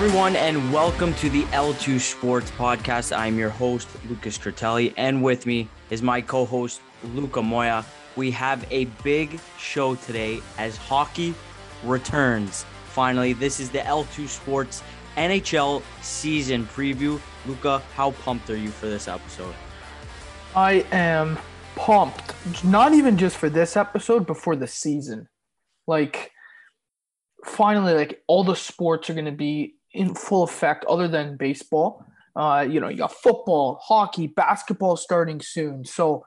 Everyone, and welcome to the L2 Sports Podcast. I'm your host, Lucas Tratelli, and with me is my co host, Luca Moya. We have a big show today as hockey returns. Finally, this is the L2 Sports NHL season preview. Luca, how pumped are you for this episode? I am pumped. Not even just for this episode, but for the season. Like, finally, like all the sports are going to be in full effect, other than baseball. Uh, you know, you got football, hockey, basketball starting soon. So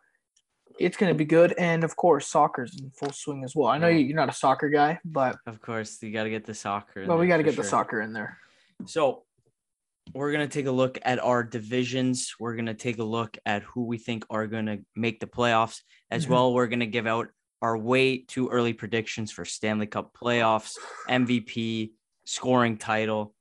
it's going to be good. And of course, soccer's in full swing as well. I know you're not a soccer guy, but of course, you got to get the soccer. But we got to get sure. the soccer in there. So we're going to take a look at our divisions. We're going to take a look at who we think are going to make the playoffs. As mm-hmm. well, we're going to give out our way too early predictions for Stanley Cup playoffs, MVP, scoring title,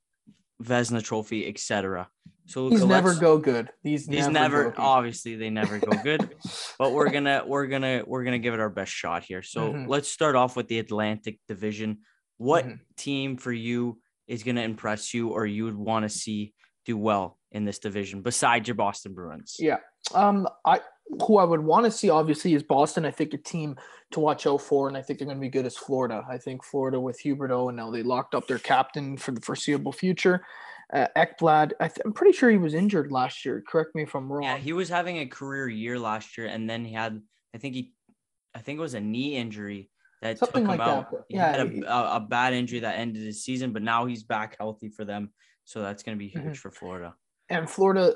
Vezina Trophy, etc. So these never go good. These these never, never obviously they never go good. but we're gonna we're gonna we're gonna give it our best shot here. So mm-hmm. let's start off with the Atlantic Division. What mm-hmm. team for you is gonna impress you, or you would want to see do well in this division besides your Boston Bruins? Yeah. Um. I who I would want to see obviously is Boston. I think a team to watch out for, and I think they're going to be good as Florida. I think Florida with Huberdeau, and now they locked up their captain for the foreseeable future. Uh, Ekblad, I am pretty sure he was injured last year. Correct me if I'm wrong. Yeah, he was having a career year last year, and then he had, I think he, I think it was a knee injury that Something took him like out. That, yeah, he had a, a, bad injury that ended his season, but now he's back healthy for them, so that's going to be huge mm-hmm. for Florida. And Florida,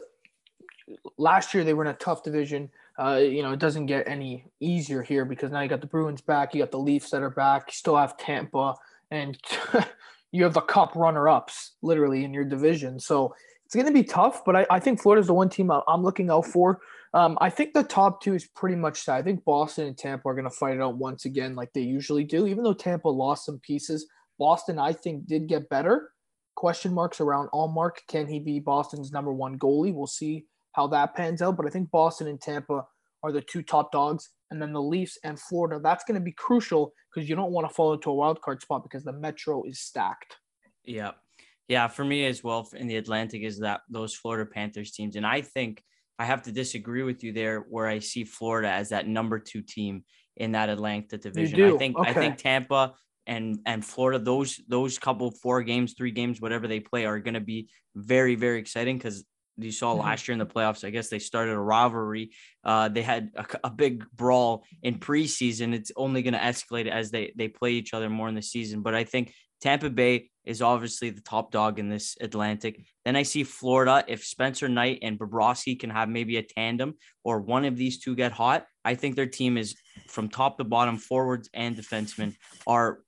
last year they were in a tough division. Uh, you know, it doesn't get any easier here because now you got the Bruins back, you got the Leafs that are back, you still have Tampa, and you have the Cup runner-ups literally in your division. So it's going to be tough, but I, I think Florida's the one team I'm looking out for. Um, I think the top two is pretty much set. I think Boston and Tampa are going to fight it out once again, like they usually do. Even though Tampa lost some pieces, Boston I think did get better. Question marks around Ullmark. Can he be Boston's number one goalie? We'll see how that pans out. But I think Boston and Tampa are the two top dogs. And then the Leafs and Florida, that's going to be crucial because you don't want to fall into a wild card spot because the Metro is stacked. Yeah. Yeah. For me as well in the Atlantic is that those Florida Panthers teams. And I think I have to disagree with you there where I see Florida as that number two team in that Atlantic division. I think okay. I think Tampa and and Florida those those couple four games, three games, whatever they play are going to be very very exciting because you saw mm-hmm. last year in the playoffs. I guess they started a rivalry. Uh, they had a, a, big brawl in preseason. It's only going to escalate as they they play each other more in the season. But I think Tampa Bay is obviously the top dog in this Atlantic. Then I see Florida. If Spencer Knight and Bobrovsky can have maybe a tandem or one of these two get hot, I think their team is from top to bottom, forwards and defensemen are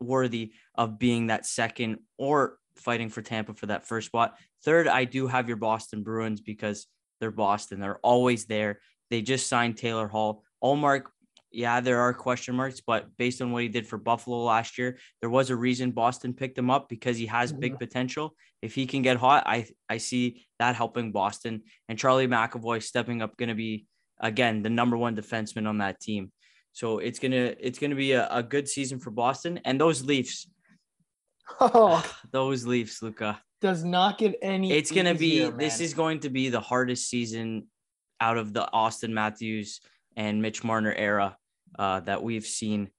worthy of being that second or fighting for Tampa for that first spot. Third, I do have your Boston Bruins because they're Boston. They're always there. They just signed Taylor Hall. Ullmark, yeah, there are question marks, but based on what he did for Buffalo last year, there was a reason Boston picked him up because he has big mm-hmm. potential. If he can get hot, I I see that helping Boston. And Charlie McAvoy stepping up, going to be again the number one defenseman on that team. So it's gonna it's gonna be a, a good season for Boston and those Leafs. Oh, those Leafs, Luca. Does not get any. It's gonna be. Man. This is going to be the hardest season out of the Auston Matthews and Mitch Marner era uh, that we've seen.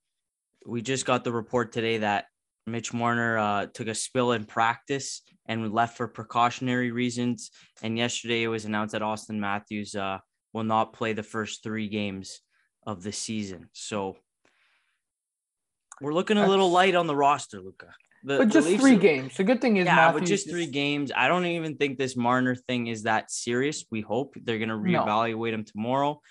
We just got the report today that Mitch Marner uh, took a spill in practice and left for precautionary reasons. And yesterday it was announced that Auston Matthews uh, will not play the first three games of the season. So we're looking a little light on the roster, Luca. The, but just three games. The good thing is, yeah, Matthews but just three games. I don't even think this Marner thing is that serious. We hope they're gonna reevaluate no. him tomorrow.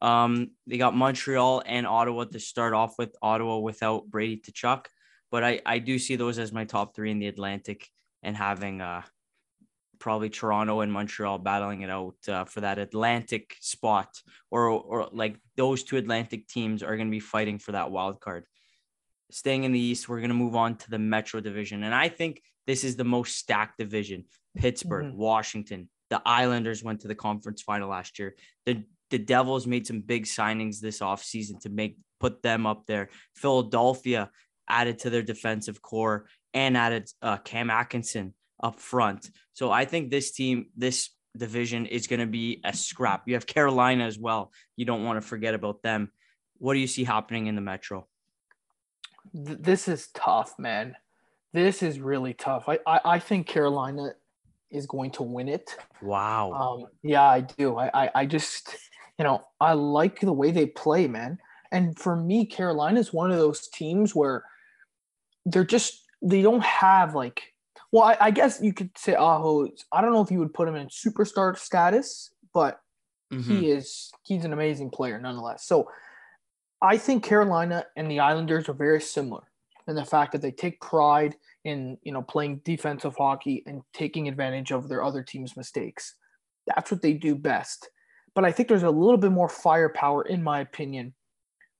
Um, they got Montreal and Ottawa to start off with. Ottawa without Brady Tkachuk, but I I do see those as my top three in the Atlantic, and having uh probably Toronto and Montreal battling it out uh, for that Atlantic spot, or or like those two Atlantic teams are going to be fighting for that wild card staying in the East, we're going to move on to the Metro Division. And I think this is the most stacked division. Pittsburgh, mm-hmm. Washington, the Islanders went to the conference final last year. The the Devils made some big signings this offseason to make put them up there. Philadelphia added to their defensive core and added uh, Cam Atkinson up front. So I think this team, this division is going to be a scrap. You have Carolina as well. You don't want to forget about them. What do you see happening in the Metro? This is tough, man. This is really tough. I, I, I think Carolina is going to win it. Wow. Um, yeah, I do. I, I, I just, you know, I like the way they play, man. And for me, Carolina is one of those teams where they're just, they don't have like, well, I, I guess you could say Aho. I don't know if you would put him in superstar status, but mm-hmm. he is, he's an amazing player nonetheless. So I think Carolina and the Islanders are very similar in the fact that they take pride in you know playing defensive hockey and taking advantage of their other team's mistakes. That's what they do best. But I think there's a little bit more firepower, in my opinion,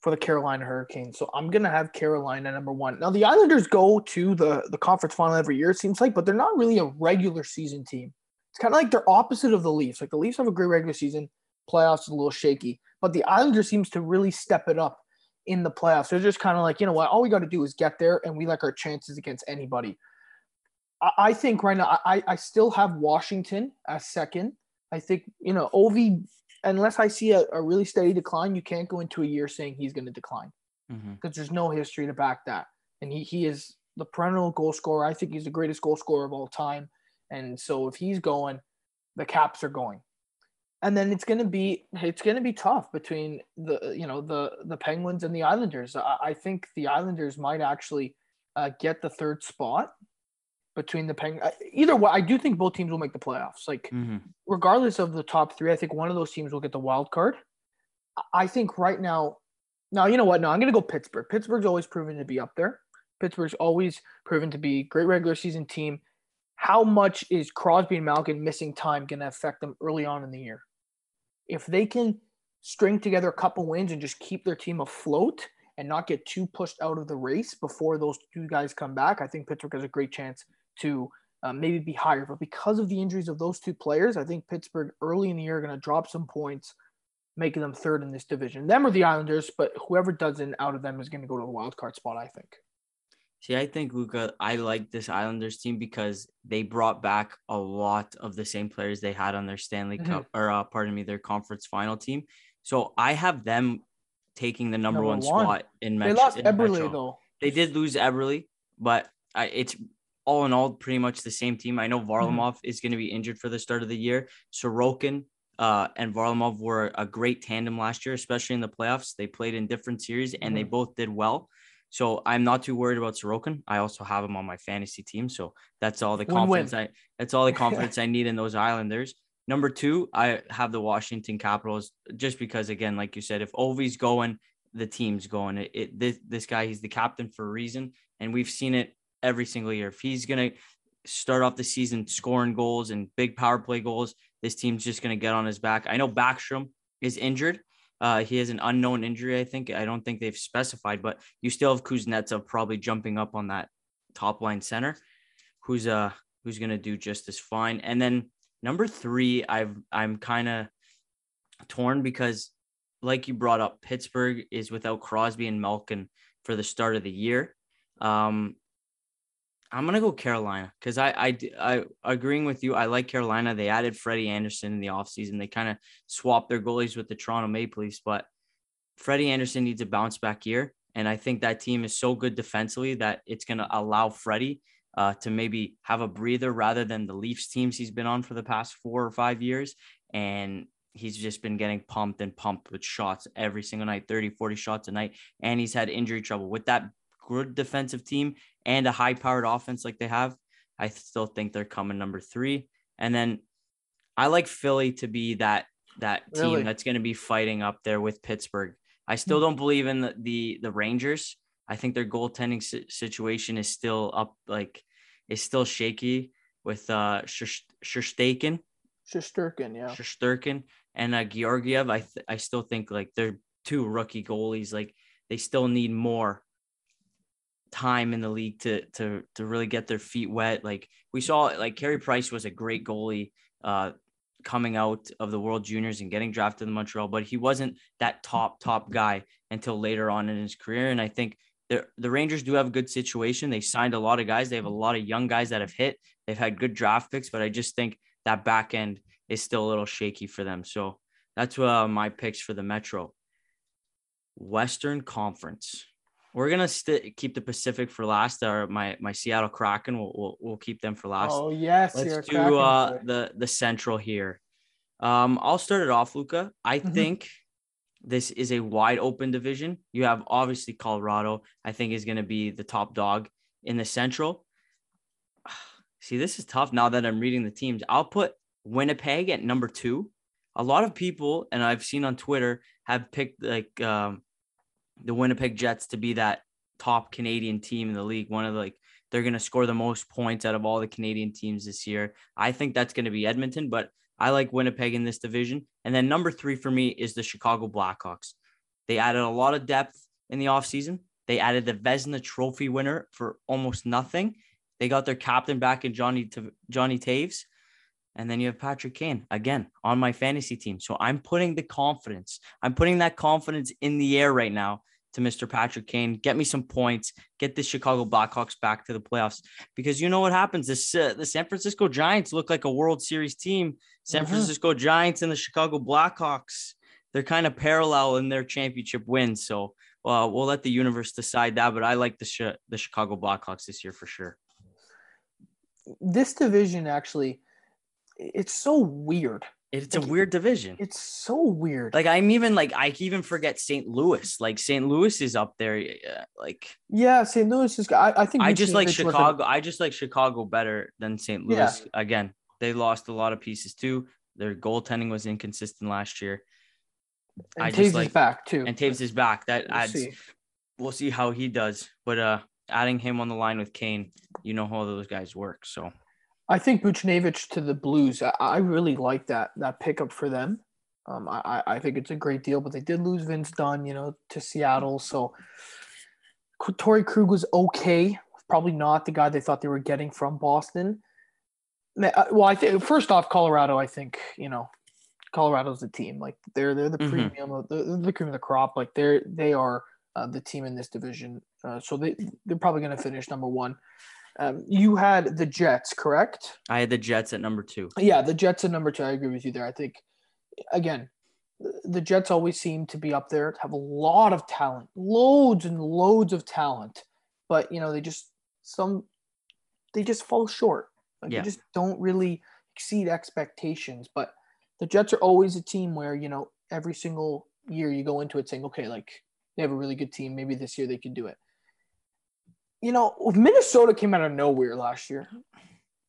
for the Carolina Hurricanes. So I'm gonna have Carolina number one. Now the Islanders go to the the conference final every year, it seems like, but they're not really a regular season team. It's kind of like they're opposite of the Leafs. Like the Leafs have a great regular season, playoffs is a little shaky, but the Islanders seems to really step it up in the playoffs. They're just kind of like, you know what, all we got to do is get there and we like our chances against anybody. I, I think right now, I, I still have Washington as second. I think, you know, Ovi, unless I see a, a really steady decline, you can't go into a year saying he's going to decline because mm-hmm. there's no history to back that. And he, he is the perennial goal scorer. I think he's the greatest goal scorer of all time. And so if he's going, the Caps are going and then it's going to be it's going to be tough between the you know the the Penguins and the Islanders. I, I think the Islanders might actually uh, get the third spot between the Penguins. Either way, I do think both teams will make the playoffs. Like mm-hmm. regardless of the top three, I think one of those teams will get the wild card. I think right now, now you know what? No, I'm going to go Pittsburgh. Pittsburgh's always proven to be up there. Pittsburgh's always proven to be great regular season team. How much is Crosby and Malkin missing time going to affect them early on in the year? If they can string together a couple wins and just keep their team afloat and not get too pushed out of the race before those two guys come back, I think Pittsburgh has a great chance to uh, maybe be higher. But because of the injuries of those two players, I think Pittsburgh early in the year are going to drop some points, making them third in this division. Them or the Islanders, but whoever doesn't out of them is going to go to the wild card spot, I think. See, I think Luca, I like this Islanders team because they brought back a lot of the same players they had on their Stanley mm-hmm. Cup or uh, pardon me, their conference final team. So I have them taking the number, number one, one, spot in Metro. They lost Eberle though. They did lose Eberle, but I, it's all in all pretty much the same team. I know mm-hmm. Varlamov mm-hmm. is going to be injured for the start of the year. Sorokin uh, and Varlamov were a great tandem last year, especially in the playoffs. They played in different series and mm-hmm. they both did well. So I'm not too worried about Sorokin. I also have him on my fantasy team. So that's all the confidence Win-win. I that's all the confidence I need in those Islanders. Number two, I have the Washington Capitals just because again, like you said, if Ovi's going, the team's going. It, it this this guy, he's the captain for a reason. And we've seen it every single year. If he's gonna start off the season scoring goals and big power play goals, this team's just gonna get on his back. I know Backstrom is injured. Uh, he has an unknown injury, I think. I don't think they've specified, but you still have Kuznetsov probably jumping up on that top line center, who's uh who's gonna do just as fine. And then number three, I've I'm kind of torn because, like you brought up, Pittsburgh is without Crosby and Malkin for the start of the year. Um, I'm gonna go Carolina because I, I I agreeing with you. I like Carolina. They added Freddie Andersen in the offseason. They kind of swapped their goalies with the Toronto Maple Leafs, but Freddie Andersen needs a bounce back year. And I think that team is so good defensively that it's gonna allow Freddie uh, to maybe have a breather rather than the Leafs teams he's been on for the past four or five years. And he's just been getting pumped and pumped with shots every single night 30 40 shots a night and he's had injury trouble with that good defensive team and a high powered offense like they have, I still think they're coming number three. And then I like Philly to be that that team really? that's going to be fighting up there with Pittsburgh. I still hmm. don't believe in the the, the Rangers. I think their goaltending situation is still up, like is still shaky with uh Shesterkin. Shesterkin, yeah. Shesterkin and uh, Georgiev. I th- I still think like they're two rookie goalies. Like they still need more time in the league to to to really get their feet wet. Like we saw, like Carey Price was a great goalie uh, coming out of the World Juniors and getting drafted in Montreal, but he wasn't that top top guy until later on in his career. And I think the, the Rangers do have a good situation. They signed a lot of guys. They have a lot of young guys that have hit. They've had good draft picks, but I just think that back end is still a little shaky for them. So that's uh, my picks for the Metro. Western Conference. We're gonna st- keep the Pacific for last. Or my my Seattle Kraken. We'll, we'll, we'll keep them for last. Oh yes, Let's do uh, the the Central here. Um, I'll start it off, Luca. I mm-hmm. think this is a wide open division. You have obviously Colorado. I think is going to be the top dog in the Central. See, this is tough now that I'm reading the teams. I'll put Winnipeg at number two. A lot of people, and I've seen on Twitter, have picked like um, the Winnipeg Jets to be that top Canadian team in the league. One of the, like they're going to score the most points out of all the Canadian teams this year. I think that's going to be Edmonton, but I like Winnipeg in this division. And then number three for me is the Chicago Blackhawks. They added a lot of depth in the offseason. They added the Vezina Trophy winner for almost nothing. They got their captain back in Johnny Johnny Toews. And then you have Patrick Kane again on my fantasy team. So I'm putting the confidence, I'm putting that confidence in the air right now to Mr. Patrick Kane. Get me some points. Get the Chicago Blackhawks back to the playoffs because you know what happens. This uh, the San Francisco Giants look like a World Series team. San mm-hmm. Francisco Giants and the Chicago Blackhawks. They're kind of parallel in their championship wins. So uh, we'll let the universe decide that. But I like the the Chicago Blackhawks this year for sure. This division actually, it's so weird it's like, a weird division. It's so weird. Like I'm even like I even forget St. Louis. Like St. Louis is up there. like yeah, St. Louis is. I, I think I just like Chicago. I just like Chicago better than St. Louis. Yeah. Again, they lost a lot of pieces too. Their goaltending was inconsistent last year. And I Toews just like, is back too. And Toews is back. That we'll adds. See. We'll see how he does. But uh, adding him on the line with Kane, you know how those guys work. So I think Buchnevich to the Blues. I, I really like that that pickup for them. Um, I, I think it's a great deal, but they did lose Vince Dunn, you know, to Seattle. So Torey Krug was okay. Probably not the guy they thought they were getting from Boston. Uh, well, I think first off, Colorado. I think you know, Colorado's the team. Like they're they're the mm-hmm. premium, the, the cream of the crop. Like they're they are uh, the team in this division. Uh, so they they're probably going to finish number one. Um, you had the Jets, correct? I had the Jets at number two. Yeah, the Jets at number two. I agree with you there. I think, again, the Jets always seem to be up there, have a lot of talent, loads and loads of talent, but you know they just some they just fall short. Like yeah. they just don't really exceed expectations. But the Jets are always a team where you know every single year you go into it saying, okay, like they have a really good team. Maybe this year they can do it you know, Minnesota came out of nowhere last year,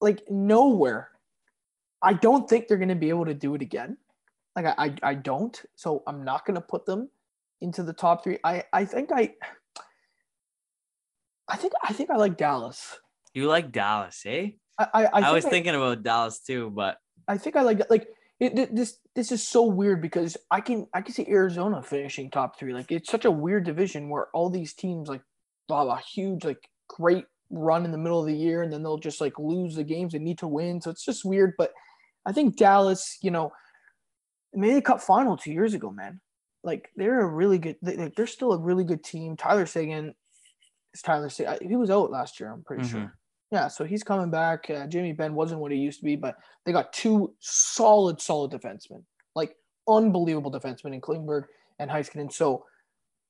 like nowhere. I don't think they're going to be able to do it again. Like I, I, I don't. So I'm not going to put them into the top three. I, I think I, I think I think I like Dallas. You like Dallas, eh? I I, I, I was thinking about Dallas too, but I think I like like it, this. This is so weird because I can I can see Arizona finishing top three. Like it's such a weird division where all these teams like blah blah huge like great run in the middle of the year and then they'll just like lose the games they need to win. So it's just weird. But I think Dallas, you know, made a cup final two years ago, man. Like they're a really good. They, they're still a really good team. Tyler Seguin is Tyler Seguin. He was out last year. I'm pretty mm-hmm. sure. Yeah, so he's coming back. Uh, Jamie Benn wasn't what he used to be, but they got two solid, solid defensemen, like unbelievable defensemen in Klingberg and Heiskanen. So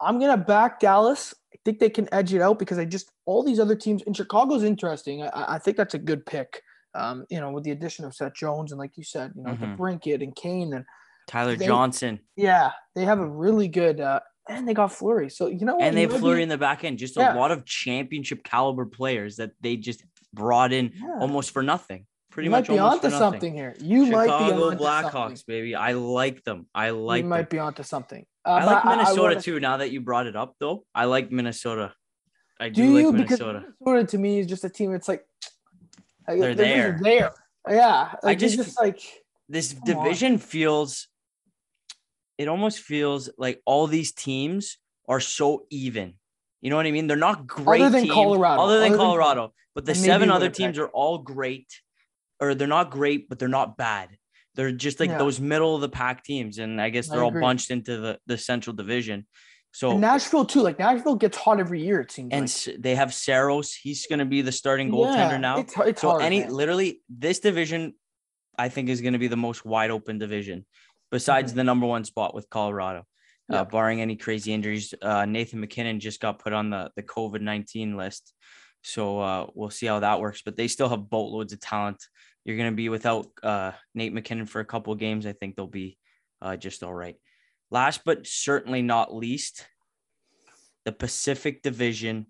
I'm gonna back Dallas. I think they can edge it out because I just all these other teams in Chicago's interesting. I, I think that's a good pick. Um, you know, with the addition of Seth Jones and like you said, you know, mm-hmm. the Brinkett and Kane and Tyler they, Johnson. Yeah, they have a really good uh, and they got Fleury. So you know what? And they have Fleury be, in the back end. Just yeah. a lot of championship caliber players that they just brought in yeah. almost for nothing. Pretty you much might be onto something here. You Chicago might be onto Blackhawks, something. baby. I like them. I like. You might be onto something. Uh, I like Minnesota I, I wanna... too. Now that you brought it up, though, I like Minnesota. I do, do you? Like Minnesota. Because Minnesota to me is just a team. It's like they're, they're there. There. Yeah. Like, I just, just like this division on. feels. It almost feels like all these teams are so even. You know what I mean? They're not great. Other than teams, Colorado. Other than other Colorado. Than, but the seven other teams are all great. Or they're not great, but they're not bad. They're just like yeah. those middle of the pack teams, and I guess they're I all bunched into the the Central Division. So And Nashville too. Like Nashville gets hot every year. It seems. and like. they have Saros. He's going to be the starting goaltender Yeah, now. It's, it's so hard, any man. literally this division, I think is going to be the most wide open division, besides Mhm. the number one spot with Colorado, Yeah. uh, barring any crazy injuries. Uh, Nathan MacKinnon just got put on the the COVID nineteen list, so uh, we'll see how that works. But they still have boatloads of talent. You're going to be without uh, Nate MacKinnon for a couple of games. I think they'll be uh, just all right. Last but certainly not least, the Pacific Division,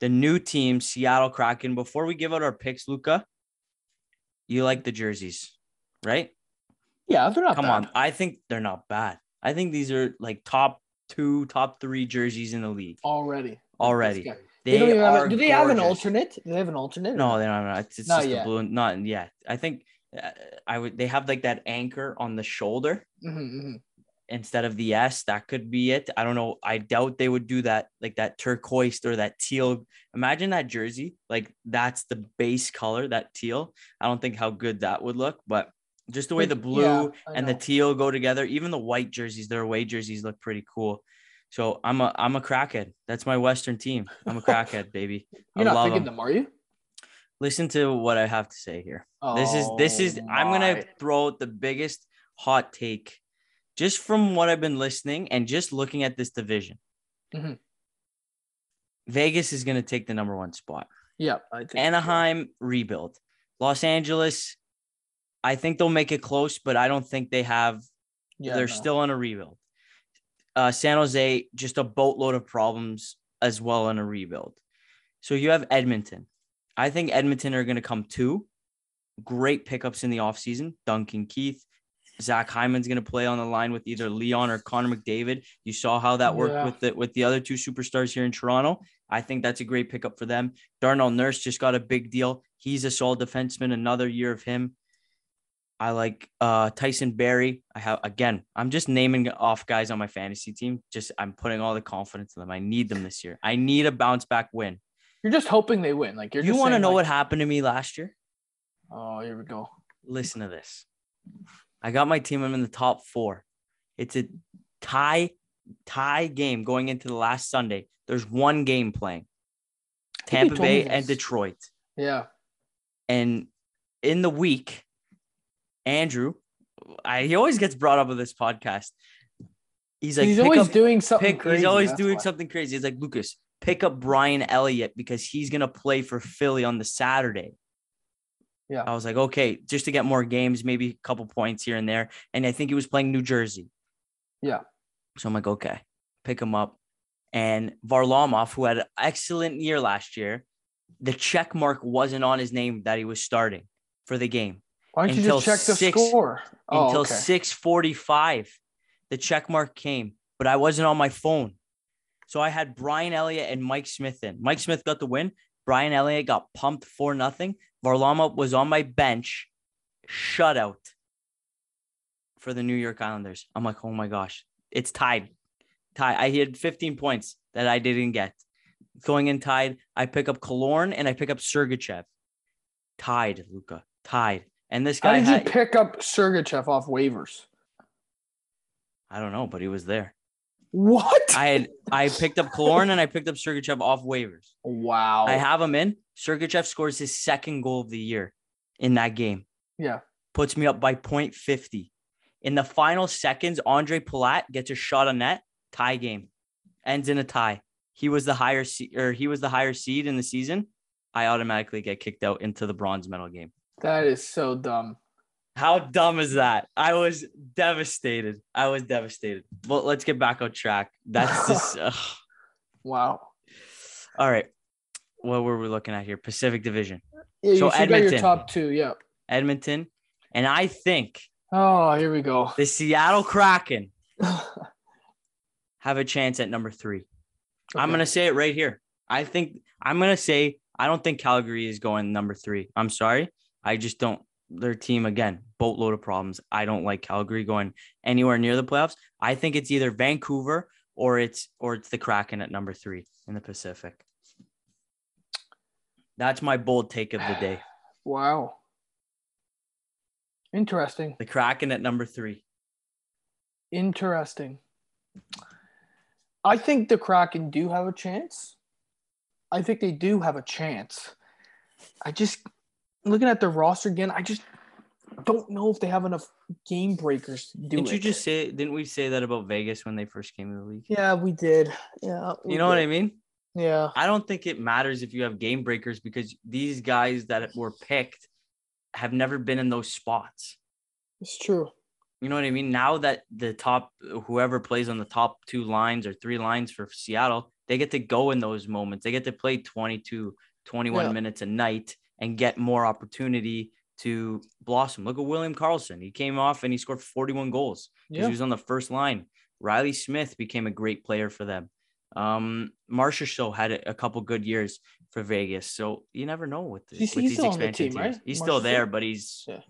the new team, Seattle Kraken. Before we give out our picks, Luca, you like the jerseys, right? yeah, they're not. Come bad. on. I think they're not bad. I think these are like top two, top three jerseys in the league already. already. They, They have do they have an alternate? Do they have an alternate? No, they don't. have it. It's, it's Not just yet. the blue. Not yet. I think uh, I would. They have like that anchor on the shoulder Mhm, mhm. instead of the S. That could be it. I don't know. I doubt they would do that, like that turquoise or that teal. Imagine that jersey. Like that's the base color, that teal. I don't think how good that would look, but just the way the blue yeah, and the teal go together, even the white jerseys, their away jerseys look pretty cool. So I'm a I'm a crackhead. That's my Western team. I'm a crackhead, baby. You're not love picking 'em. them, are you? Listen to what I have to say here. This is this is Oh I'm gonna throw out the biggest hot take just from what I've been listening and just looking at this division. Mhm. Vegas is gonna take the number one spot. Yeah, I think. so. Anaheim rebuild. Los Angeles, I think they'll make it close, but I don't think they have Yeah, they're no. still on a rebuild. Uh, San Jose, just a boatload of problems as well in a rebuild. So you have Edmonton. I think Edmonton are going to come two. Great pickups in the offseason. Duncan Keith. Zach Hyman's going to play on the line with either Leon or Connor McDavid. You saw how that worked Yeah. with the with the other two superstars here in Toronto. I think that's a great pickup for them. Darnell Nurse just got a big deal. He's a solid defenseman. Another year of him. I like uh Tyson Barrie. I have again, I'm just naming off guys on my fantasy team. Just I'm putting all the confidence in them. I need them this year. I need a bounce back win. You're just hoping they win. Like you're you want to know like, what happened to me last year? Oh, here we go. Listen to this. I got my team. I'm in the top four. It's a tie tie game going into the last Sunday. There's one game playing. Tampa Bay and. Detroit. Yeah. And in the week, Andrew, I, he always gets brought up with this podcast. He's like, he's always up, doing something pick, crazy. he's always that's doing why. something crazy. He's like, Lucas, pick up Brian Elliott because he's gonna play for Philly on the Saturday. Yeah. I was like, okay, just to get more games, maybe a couple points here and there. And I think he was playing New Jersey. Yeah. So I'm like, okay, pick him up. And Varlamov, who had an excellent year last year, the check mark wasn't on his name that he was starting for the game Why don't you until just check the six- score? Oh, until okay. 645. The check mark came, but I wasn't on my phone. So I had Brian Elliott and Mike Smith in. Mike Smith got the win. Brian Elliott got pumped for nothing. Varlamov was on my bench, shutout for the New York Islanders. I'm like, oh my gosh, it's tied. Tie. I had 15 points that I didn't get. Going in tied, I pick up Killorn and I pick up Sergachev. Tied, Luca. Tied. And this How did had, you pick up Sergachev off waivers? I don't know, but he was there. What? I had I picked up Killorn and I picked up Sergachev off waivers. wow. I have him in. Sergachev scores his second goal of the year in that game. yeah. Puts me up by 0.50. In the final seconds, Andre Palat gets a shot on net. Tie game. Ends in a tie. He was the higher seed or he was the higher seed in the season. I automatically get kicked out into the bronze medal game. That is so dumb. How dumb is that? I was devastated. I was devastated. Well, let's get back on track. That's just ugh. Wow. all right. What were we looking at here? Pacific Division, Yeah, you So got your Edmonton. top two. Yeah. Edmonton, and I think Oh, here we go. the Seattle Kraken have a chance at number three. I'm gonna say it right here. I think I'm gonna say I don't think Calgary is going number three. I'm sorry. I just don't. Their team again, boatload of problems. I don't like Calgary going anywhere near the playoffs. I think it's either Vancouver or it's or it's the Kraken at number three in the Pacific. That's my bold take of the day. Wow. Interesting. The Kraken at number three. Interesting. I think the Kraken do have a chance. I think they do have a chance. I just looking at the roster again. I just don't know if they have enough game breakers to do Didn't it. you just say? Didn't we say that about Vegas when they first came to the league? Yeah, we did. Yeah, we You know what. I mean? Yeah, I don't think it matters if you have game breakers because these guys that were picked have never been in those spots. it's true. You know what I mean? Now that the top, whoever plays on the top two lines or three lines for Seattle, they get to go in those moments. They get to play 22, 21 Yeah. minutes a night and get more opportunity to blossom. Look at William Karlsson. He came off and he scored 41 goals because Yeah, he was on the first line. Reilly Smith became a great player for them. Um, Marchessault had a, a couple good years for Vegas. So you never know with, He's- with he's these still on the expansion team, teams. right? He's Marcia still there, but he's Yeah.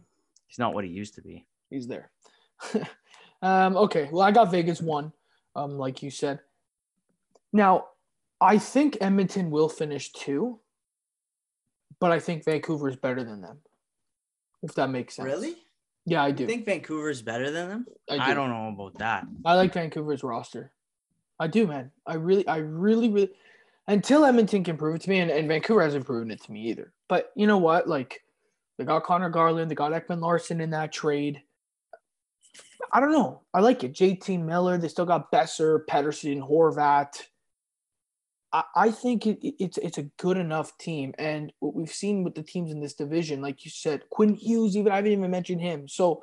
he's not what he used to be. he's there. um, okay, well, I got Vegas one, um, like you said. Now, I think Edmonton will finish two, but I think Vancouver is better than them. If that makes sense. Really? Yeah, I do. You think Vancouver's better than them? I, do. I don't know about that. I like Vancouver's roster. I do, man. I really, I really, really. Until Edmonton can prove it to me, and, and Vancouver hasn't proven it to me either. But you know what? Like, they got Connor Garland, they got Ekman-Larsson in that trade. I don't know. I like it. JT Miller. They still got Boeser, Pettersson, Horvat. I, I think it, it- it's it's a good enough team, and what we've seen with the teams in this division, like you said, Quinn Hughes. Even I haven't even mentioned him. So,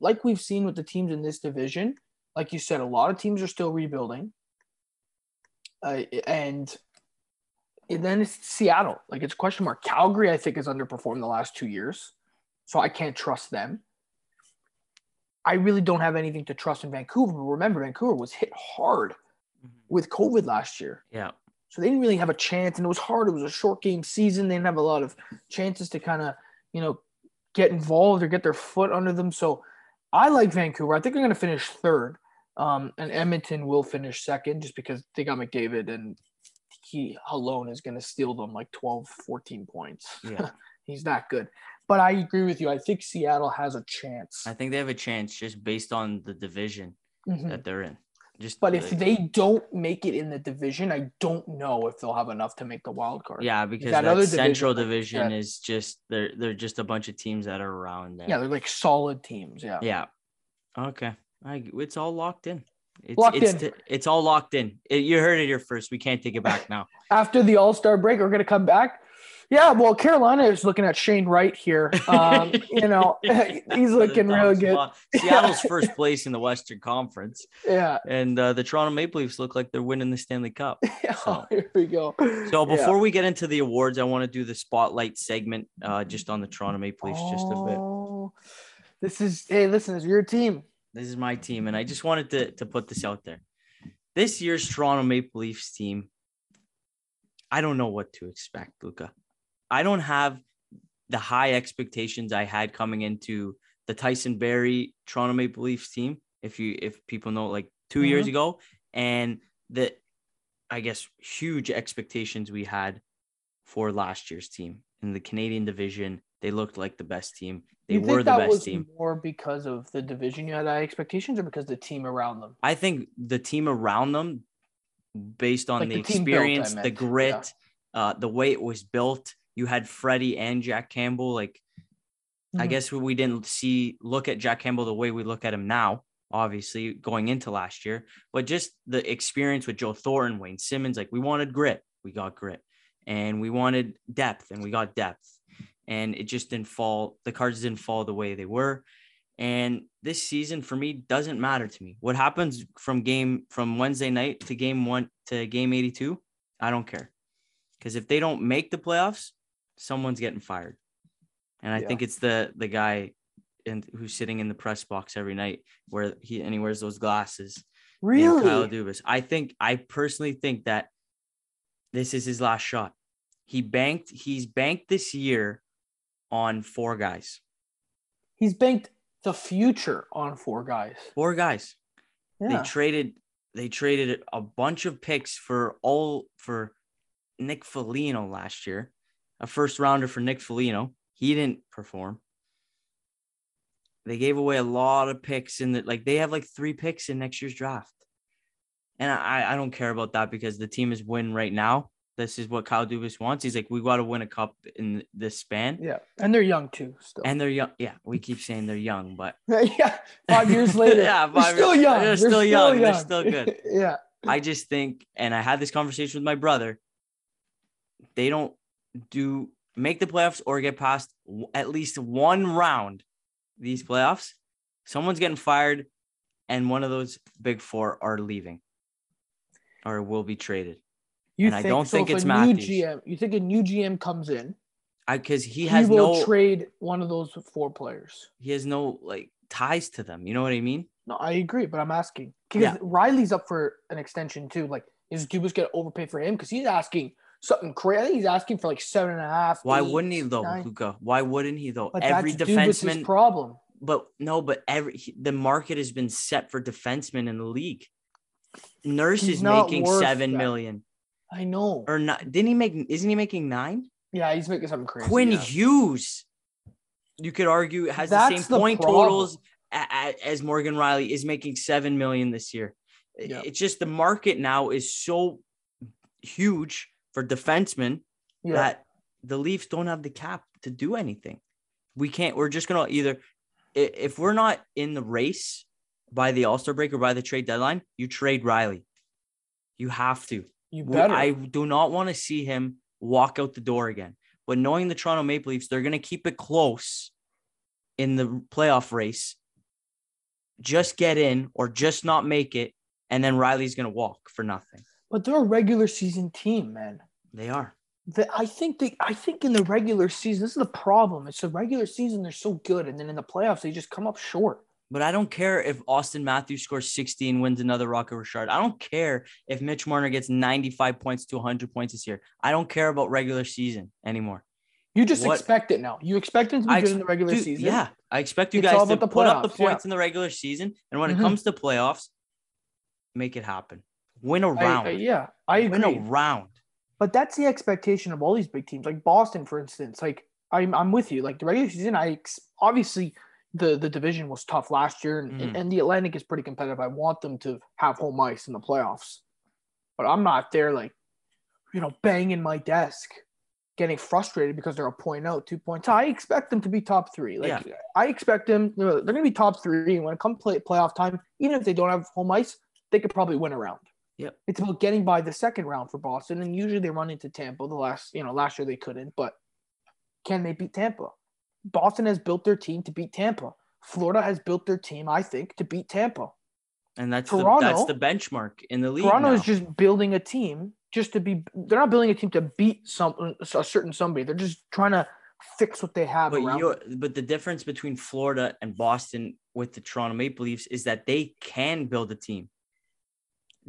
like we've seen with the teams in this division, like you said, a lot of teams are still rebuilding. Uh, and, and then it's Seattle. Like it's a question mark. Calgary, I think, has underperformed the last two years. So I can't trust them. I really don't have anything to trust in Vancouver. But remember, Vancouver was hit hard with COVID last year. Yeah. So they didn't really have a chance, and it was hard. It was a short game season. They didn't have a lot of chances to kind of, you know, get involved or get their foot under them. So I like Vancouver. I think they're going to finish third, um, and Edmonton will finish second just because they got McDavid, and he alone is going to steal them like 12, 14 points. Yeah. He's that good. But I agree with you. I think Seattle has a chance. I think they have a chance just based on the division Mhm. that they're in. Just But if like- they don't make it in the division, I don't know if they'll have enough to make the wild card. yeah, because that that, other division, central you division said. is just they're they're just a bunch of teams that are around there. Yeah, they're like solid teams. Yeah. Yeah. Okay. I, it's all locked in. It's, Locked it's, in. t- it's all locked in. It- you heard it here first. We can't take it back now. After the All Star break, we're gonna come back. Yeah, well, Carolina is looking at Shane Wright here. Um, you know, he's looking real good. Seattle's first place in the Western Conference, Yeah. and uh, the Toronto Maple Leafs look like they're winning the Stanley Cup. So- here we go. So Yeah. before we get into the awards, I want to do the spotlight segment uh, just on the Toronto Maple Leafs, just a bit. Oh, This is hey, listen, it's your team. This is my team, and I just wanted to to put this out there. This year's Toronto Maple Leafs team, I don't know what to expect, Luca. I don't have the high expectations I had coming into the Tyson Barrie Toronto Maple Leafs team. If you if people know, like 2 years ago, and the I guess huge expectations we had for last year's team in the Canadian division. They looked like the best team. They you were think the that best was team. more because of the division you had high expectations, or because the team around them? I think the team around them, based on Like the, the team built, experience, the grit, uh, the way it was built. You had Freddie and Jack Campbell. Like, I Mhm. guess we didn't see look at Jack Campbell the way we look at him now. Obviously, going into last year, but just the experience with Joe Thornton, Wayne Simmonds. Like, we wanted grit, we got grit, and we wanted depth, and we got depth. And it just didn't fall. The cards didn't fall the way they were. And this season for me doesn't matter to me. What happens from game from Wednesday night to game one to game 82, I don't care. Because if they don't make the playoffs, someone's getting fired. And I Yeah. think it's the the guy in, who's sitting in the press box every night where he and he wears those glasses. named Kyle Really? Dubas. I think I personally think that this is his last shot. He banked, he's banked this year on four guys. He's banked the future on four guys. Four guys. Yeah. They traded they traded a bunch of picks for all for Nick Foligno last year, a first rounder for Nick Foligno. He didn't perform. They gave away a lot of picks in the like they have like three picks in next year's draft. and I, I don't care about that because the team is win right now. This is what Kyle Dubas wants. He's like, we got to win a cup in this span. Yeah, and they're young too. Still, and they're young. Yeah, we keep saying they're young, but yeah, five years later, yeah, they they're still young. They're, they're still, still young. young. They're still good. yeah, I just think, and I had this conversation with my brother. They don't do make the playoffs or get past at least one round. These playoffs, someone's getting fired, and one of those big four are leaving or will be traded. You and think, I don't so think it's Matthews. GM, you think a new GM comes in? I because he has he will no trade one of those four players. He has no like ties to them. You know what I mean? No, I agree, but I'm asking because yeah. Rielly's up for an extension too. Like, is Dubas get overpaid for him? Because he's asking something crazy. I think he's asking for like seven and a half. Why would wouldn't he though, Luca? Why wouldn't he though? But every defenseman problem. But no, but every the market has been set for defensemen in the league. Nurse he's is making seven that. million. I know. Or not? Didn't he make? Isn't he making nine? Yeah, he's making something crazy. Quinn yeah. Hughes, you could argue, has That's the same the point problem. totals as Morgan Rielly is making seven million this year. Yep. It's just the market now is so huge for defensemen yep. that the Leafs don't have the cap to do anything. We can't. We're just gonna either if we're not in the race by the All Star break or by the trade deadline, you trade Rielly. You have to. You better. I do not want to see him walk out the door again. But knowing the Toronto Maple Leafs, they're going to keep it close in the playoff race. Just get in or just not make it. And then Rielly's going to walk for nothing. But they're a regular season team, man. They are. The, I think they I think in the regular season, this is the problem. It's the regular season, they're so good. And then in the playoffs, they just come up short. But I don't care if Auston Matthews scores 60 and wins another Rocket Richard. I don't care if Mitch Marner gets 95 points to 100 points this year. I don't care about regular season anymore. You just what, expect it now. You expect him to be I, good in the regular dude, season. Yeah, I expect you it's guys to put up the points yeah. in the regular season, and when mm-hmm. it comes to playoffs, make it happen. Win a round. I, I, yeah, I agree. Win a round. But that's the expectation of all these big teams, like Boston, for instance. Like I'm, I'm with you. Like the regular season, I ex- obviously the the division was tough last year, and, mm. and the Atlantic is pretty competitive. I want them to have home ice in the playoffs, but I'm not there like, you know, banging my desk, getting frustrated because they're a point out, two points. I expect them to be top three. Like yeah. I expect them, you know, they're going to be top three. And when it comes play playoff time, even if they don't have home ice, they could probably win a round. Yep. It's about getting by the second round for Boston, and usually they run into Tampa. The last, you know, last year they couldn't, but can they beat Tampa? Boston has built their team to beat Tampa. Florida has built their team, I think, to beat Tampa. And that's Toronto, the, that's the benchmark in the league. Toronto now. is just building a team just to be. They're not building a team to beat some a certain somebody. They're just trying to fix what they have. But you but the difference between Florida and Boston with the Toronto Maple Leafs is that they can build a team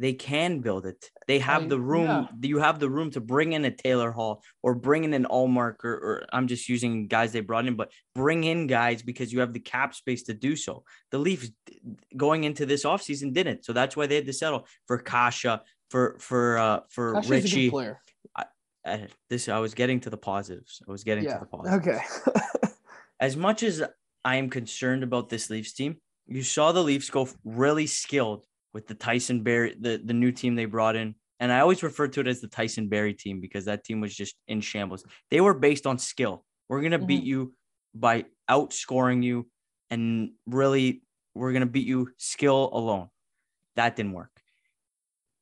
they can build it. They have the room. Yeah. You have the room to bring in a Taylor Hall or bring in an Ullmark, or, or, I'm just using guys they brought in, but bring in guys because you have the cap space to do so. The Leafs going into this offseason didn't. So that's why they had to settle for Kasha, for for uh for Kase's Ritchie. player. I, I, this I was getting to the positives. I was getting yeah. to the positives. Okay. as much as I am concerned about this Leafs team, you saw the Leafs go really skilled with the Tyson Barrie, the, the new team they brought in. And I always refer to it as the Tyson Barrie team because that team was just in shambles. They were based on skill. We're going to mm-hmm. beat you by outscoring you and really we're going to beat you skill alone. That didn't work.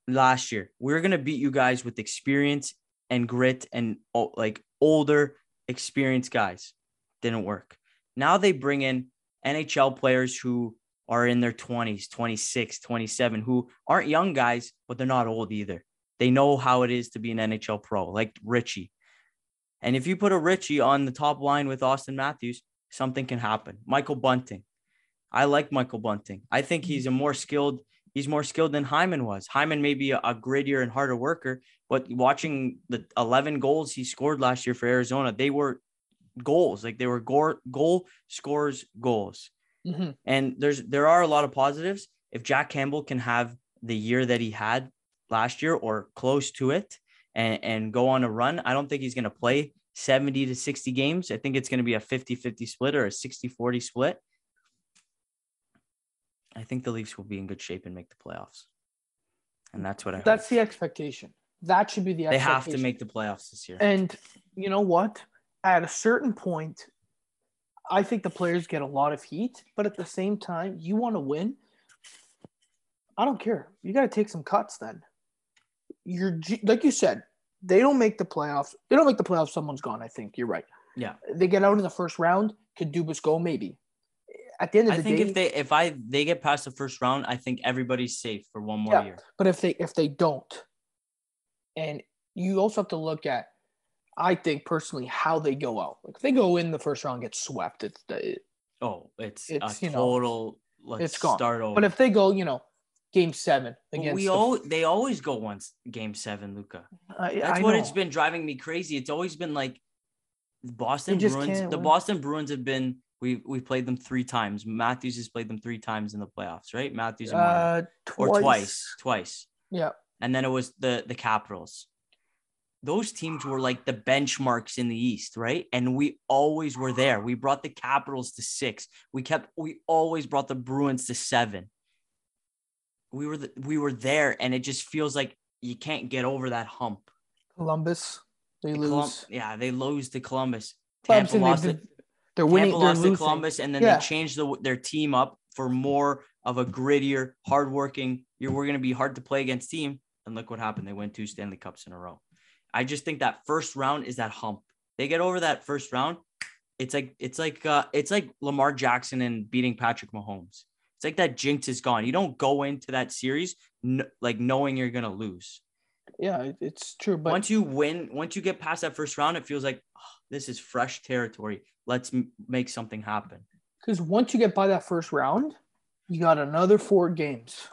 Last year, we are going to beat you guys with experience and grit and like older experienced guys. Didn't work. Now they bring in NHL players who are in their 20s, 26, 27, who aren't young guys, but they're not old either. They know how it is to be an NHL pro, like Ritchie. And if you put a Ritchie on the top line with Auston Matthews, something can happen. Michael Bunting. I like Michael Bunting. I think he's a more skilled, he's more skilled than Hyman was. Hyman may be a, a grittier and harder worker, but watching the 11 goals he scored last year for Arizona, they were goals. Like they were goal, goal scores goals. Mm-hmm. And there's there are a lot of positives. If Jack Campbell can have the year that he had last year or close to it and, and go on a run, I don't think he's going to play 70 to 60 games. I think it's going to be a 50 50 split or a 60 40 split. I think the Leafs will be in good shape and make the playoffs. and that's what I. That's hope. the expectation. That should be the They have to make the playoffs this year. And you know what? At a certain point, I think the players get a lot of heat, but at the same time, you want to win. I don't care. You got to take some cuts then. You're like you said, they don't make the playoffs. They don't make the playoffs. Someone's gone. I think you're right. Yeah. They get out in the first round. Could Dubas go? Maybe. At the end of I the day, I think if they if I they get past the first round, I think everybody's safe for one more Yeah. year. But if they if they don't, and you also have to look at, I think personally how they go out. Like if they go in the first round, and get swept. It's it, Oh, it's, It's, a you know, total. let's it's gone. start over. but if they go, you know, game seven against we the- all they always go once game seven, Luca. I, That's I what know. it's been driving me crazy. It's always been like Boston Bruins. The win. Boston Bruins have been we we played them three times. Matthews has played them three times in the playoffs, right? Matthews and uh, or twice, twice. Yeah, And then it was the the Capitals. Those teams were like the benchmarks in the East, right? And we always were there. We brought the Capitals to six. We kept. We always brought the Bruins to seven. We were the, we were there, and it just feels like you can't get over that hump. Columbus they The lose. Colum- yeah, they lose to Columbus. Tampa they lost did- it. They're winning. Tampa They're lost to. Columbus, and then Yeah. they changed the, their team up for more of a grittier, hardworking. You're we're going to be hard to play against team, and look what happened. They win two Stanley Cups in a row. I just think that first round is that hump. They get over that first round. It's like it's like uh, it's like Lamar Jackson and beating Patrick Mahomes. It's like that jinx is gone. You don't go into that series kn- like knowing you're gonna lose. Yeah, it's true. But once you win, once you get past that first round, it feels like "Oh, this is fresh territory. Let's m- make something happen. because once you get by that first round, you got another four games.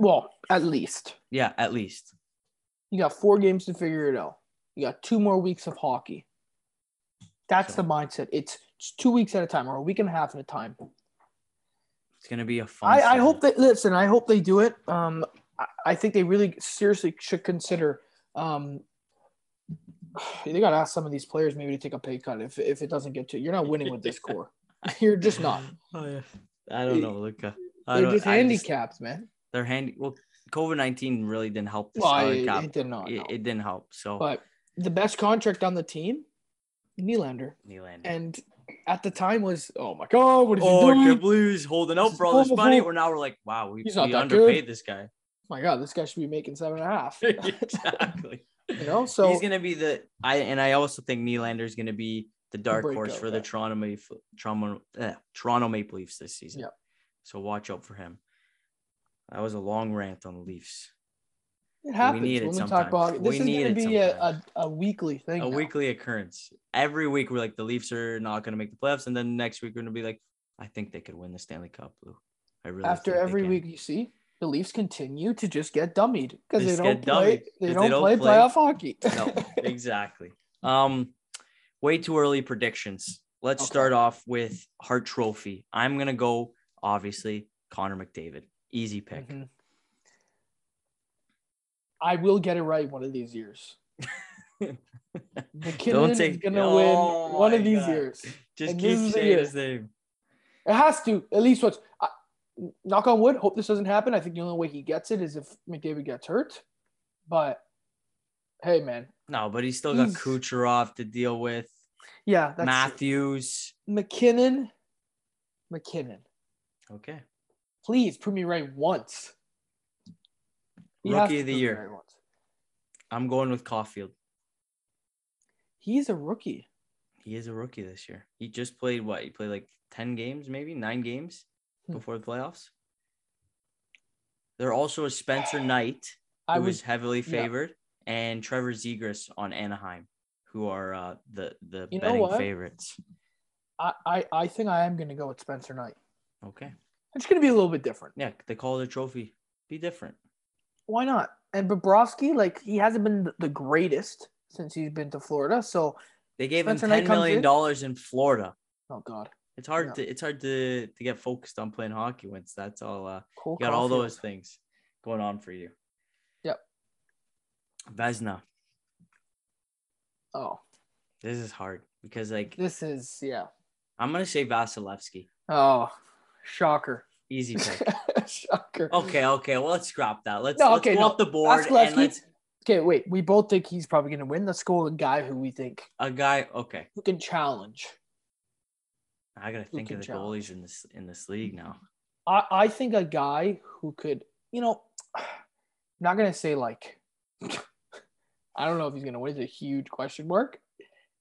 Well, at least Yeah, at least. You got four games to figure it out. You got two more weeks of hockey. That's So- the mindset. It's, it's two weeks at a time or a week and a half at a time. It's gonna be a fun. I, I hope that listen. I hope they do it. Um, I, I think they really seriously should consider. Um, they got to ask some of these players maybe to take a pay cut if if it doesn't get to. You're not winning with this core. You're just not. Oh, yeah. I don't know, Luca. I They're don't, just handicapped, man. they're handy. Well, COVID nineteen really didn't help the Well, salary it, cap. it did not. it, it didn't help. So But the best contract on the team, Nylander, Nylander. and at the time was oh my god, what is Oh, he doing? can't believe he's holding out for all this money. We're now we're like, wow, we, He's not we underpaid good. this guy. Oh my god, this guy should be making seven and a half. exactly. you know, so he's gonna be the I and I also think Nylander is gonna be the dark horse for the. Toronto Maple Toronto, eh, Toronto Maple Leafs this season. Yep. So watch out for him. That was a long rant on the Leafs. it happens we need it we talk about this We is going to be a, a, a weekly thing. A now. weekly occurrence. Every week we're like the Leafs are not gonna make the playoffs, and then next week we're gonna be like, I think they could win the Stanley Cup. Blue. I really After every week, you see the Leafs continue to just get dummied because they don't play. dummied, don't, they don't play, play. playoff hockey. no, exactly. Um, way too early predictions. Let's Okay. start off with Hart Trophy. I'm gonna go obviously Connor McDavid. Easy pick. Mhm. I will get it right one of these years. MacKinnon is take- gonna Oh win one of these God. years. Just And keep is saying his name. It has to at least what's. I knock on wood. Hope this doesn't happen. I think the only way he gets it is if McDavid gets hurt. But hey, man, No, but he's still got He's- Kucherov to deal with. yeah. Matthews. MacKinnon. MacKinnon, Okay. Please prove me right once. He Rookie of the year. right. I'm going with Caufield. He's a rookie. He is a rookie this year. He just played what? He played like 10 games, maybe nine games Hmm. before the playoffs. There also is Spencer Knight, I who was was heavily yeah. favored, and Trevor Zegras on Anaheim, who are uh, the the You betting favorites. I, I, I think I am gonna go with Spencer Knight. Okay. It's gonna be a little bit different. Yeah, they call it a trophy. Be different. Why not? And Bobrovsky, like he hasn't been the greatest since he's been to Florida. So, They gave Spencer him ten million in. dollars in Florida. oh god, It's hard Yeah. to it's hard to to get focused on playing hockey once that's all uh Cole you got all those things going on for you. Yep. Vezina. Oh, This is hard because like this is yeah. I'm gonna say Vasilevskiy. Oh, shocker. Easy pick. Shocker. Okay, okay. Well, let's scrap that. Let's, No, let's okay, go no. off the board Ask Lefty. and let's Okay, wait. We both think he's probably going to win. Let's go with a guy who we think a guy. Okay, who can challenge. I gotta think of the challenge? goalies in this in this league now. I, I think a guy who could, you know, I'm not going to say like, I don't know if he's going to win. It's a huge question mark.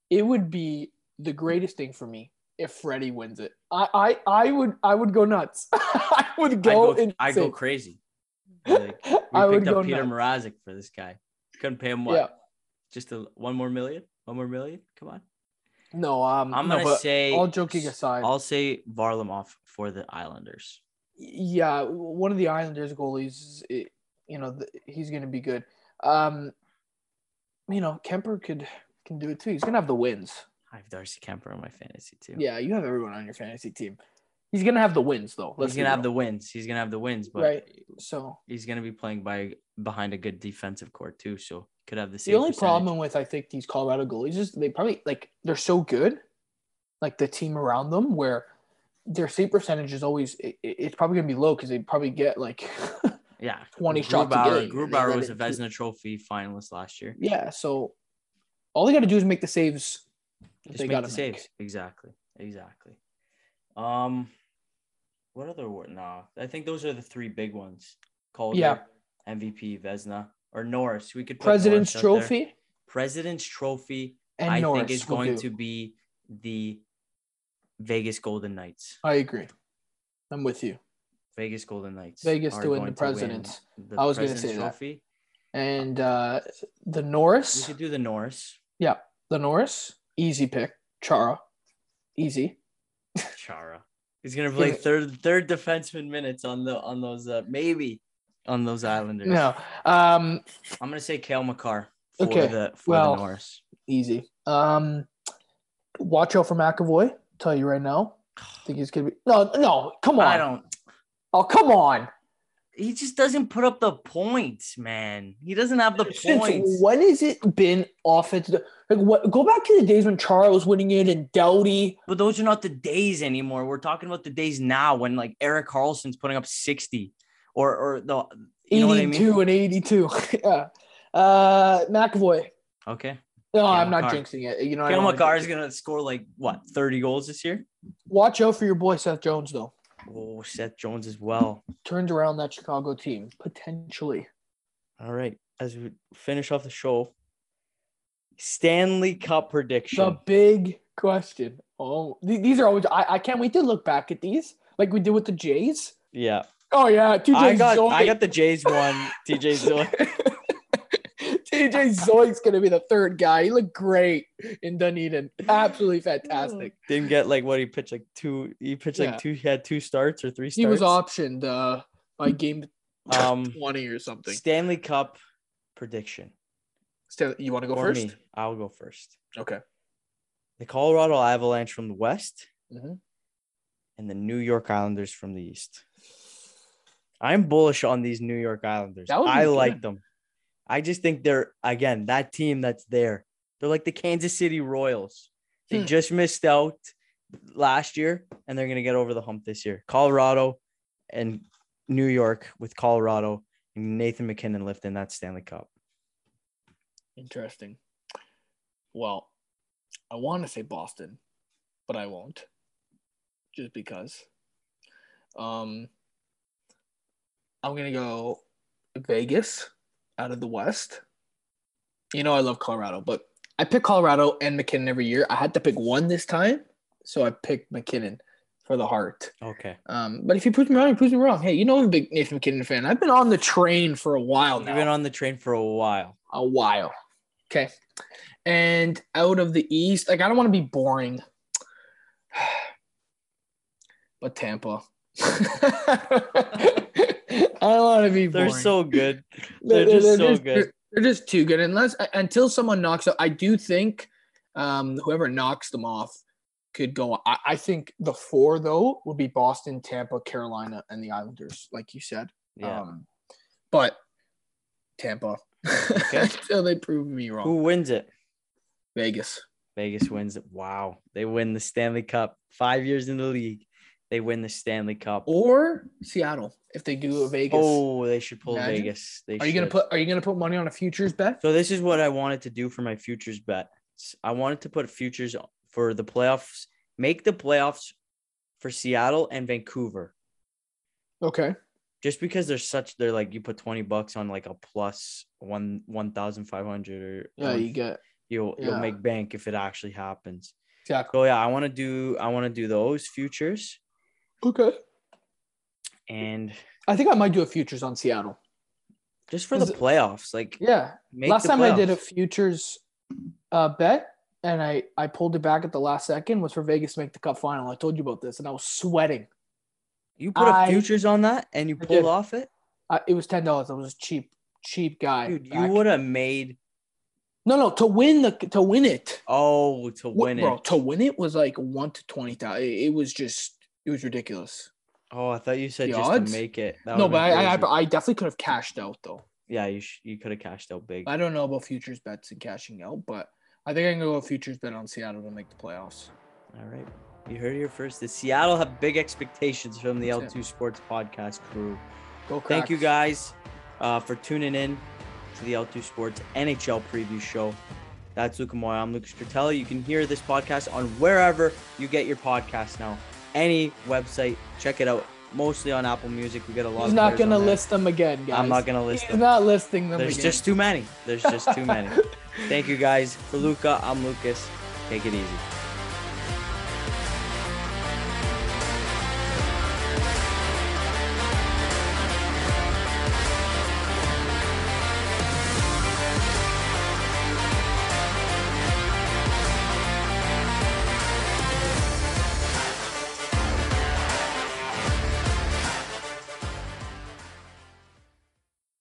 It would be the greatest thing for me if Freddie wins it. I, I, I would I would go nuts. I would I go, go, I go crazy. Like, we I would picked go up Peter nuts. Mrazek for this guy. Couldn't pay him what? Yeah. Just a one more million? One more million? Come on. No, um, I'm no, gonna but say all joking aside, I'll say Varlamov for the Islanders. yeah, one of the Islanders goalies, you know, he's going to be good. Um, you know, Kuemper could can do it too. He's going to have the wins. I have Darcy Kuemper on my fantasy too. Yeah, you have everyone on your fantasy team. He's going to have the wins though. Let's he's gonna have real. the wins. He's gonna have the wins, but Right. So he's gonna be playing by behind a good defensive core too. So could have the same. the only percentage. problem with I think these Colorado goalies is they probably like they're so good, like the team around them, where their save percentage is always it, it- it's probably going to be low because they probably get like yeah, 20 shots a Grubauer, game. Grubauer was a Vezina Trophy finalist last year. yeah. So all they got to do is make the saves. That Just they make the to make. saves. Exactly. Exactly. Um, what other word? No, I think those are the three big ones. Calder, Yeah. MVP, Vezina, or Norris. We could put President's Norris. Trophy President's Trophy. and I Norris think is going do. to be the Vegas Golden Knights. I agree. I'm with you. Vegas Golden Knights. Vegas to win the Presidents. the I was gonna President's say that. Trophy. And uh, the Norris. We could do the Norris. yeah, the Norris, easy pick. Chara, easy. Chara. He's gonna play third third defenseman minutes on the on those uh, maybe on those Islanders. No, um, I'm gonna say Cale Makar for Okay, the for well, the Norris. easy. Um, watch out for McAvoy. Tell you right now. I think he's gonna be. No, no, come on. I don't. Oh, come on. He just doesn't put up the points, man. He doesn't have the Since points. when has it been offensive? Like what? Go back to the days when Chara was winning it and Doughty. But those are not the days anymore. We're talking about the days now when like Erik Karlsson's putting up 60 or or the you know what I mean? 82 and 82. yeah. Uh, McAvoy. Okay. No, Cale I'm not Makar. jinxing it. You know, I Cale Makar is gonna score like what 30 goals this year? Watch out for your boy Seth Jones, though. Oh, Seth Jones as well. Turns around that Chicago team potentially. All right. As we finish off the show, Stanley Cup prediction. The big question. Oh, th- these are always. I, I can't wait to look back at these, like we did with the Jays. yeah. Oh yeah, TJ I got. I got the Jays one. TJ Zoe. TJ Zeuch's gonna be the third guy. He looked great in Dunedin. Absolutely fantastic. Didn't get like what he pitched like two. He pitched Yeah. like two. He had two starts or three starts. He was optioned uh, by game Um, twenty or something. Stanley Cup prediction Still, you want to go for first? me. I'll go first. Okay. The Colorado Avalanche from the west Mhm. and the New York Islanders from the east. I'm bullish on these New York Islanders. That would be I good. like them. I just think they're again that team that's there. They're like the Kansas City Royals. They Hmm. just missed out last year, and they're gonna get over the hump this year. Colorado and New York with Colorado and Nathan MacKinnon lifting that Stanley Cup. Interesting. Well, I want to say Boston, but I won't, just because. Um, I'm gonna go Vegas out of the West. You know I love Colorado, but I pick Colorado and MacKinnon every year. I had to pick one this time, so I picked MacKinnon for the Hart. Okay. Um, but if he proves me wrong, he proves me wrong. Hey, you know I'm a big Nathan MacKinnon fan. I've been on the train for a while You've been on the train for a while. a while. Okay. And out of the East, like I don't want to be boring, but Tampa. I don't want to be They're so good. They're just so good. They're, they're just too good. Unless until someone knocks out, I do think um, whoever knocks them off could go. I, I think the four though would be Boston, Tampa, Carolina, and the Islanders, like you said. Yeah. Um, but Tampa. Until they prove me wrong. Who wins it? Vegas. Vegas wins it. Wow. They win the Stanley Cup five years in the league. They win the Stanley Cup. Or Seattle if they do a Vegas. Oh, they should pull Imagine. Vegas. They are you gonna put Are you gonna put money on a futures bet? So this is what I wanted to do for my futures bet. I wanted to put futures for the playoffs, make the playoffs for Seattle and Vancouver. Okay. Just because they're such they're like you put 20 bucks on like a plus one one thousand five hundred or Yeah, you get you'll you'll make bank if it actually happens. exactly. So yeah, I want to do I want to do those futures Okay. and I think I might do a futures on Seattle. just for the playoffs, like Yeah. last time I did a futures uh, bet and I I pulled it back at the last second was for Vegas to make the cup final. I told you about this and I was sweating. you put I- a futures on that and you pulled off it, I, it was ten dollars. I was a cheap cheap guy. dude. You would have made no no to win the to win it. oh to win bro, it. to win it was like one to twenty thousand. It was just it was ridiculous. Oh, I thought you said The just odds? to make it. That no, but I, I. I definitely could have cashed out though. yeah, you sh- you could have cashed out big. I don't know about futures bets and cashing out, but I think I can go with futures bet on Seattle to make the playoffs. All right, you heard it here first. The Seattle have big expectations from the That's. L2 Sports Podcast crew. Go Thank you guys uh, for tuning in to the L2 Sports NHL preview show. That's Luca Moy. I'm Lucas Bertelli. You can hear this podcast on wherever you get your podcast now. Any website, check it out. Mostly on Apple Music. We get a lot. He's of not gonna list them again, guys. I'm not gonna list He's them. not listing them There's again. just too many. There's just too many. Thank you guys. For Luca, I'm Lucas. Take it easy.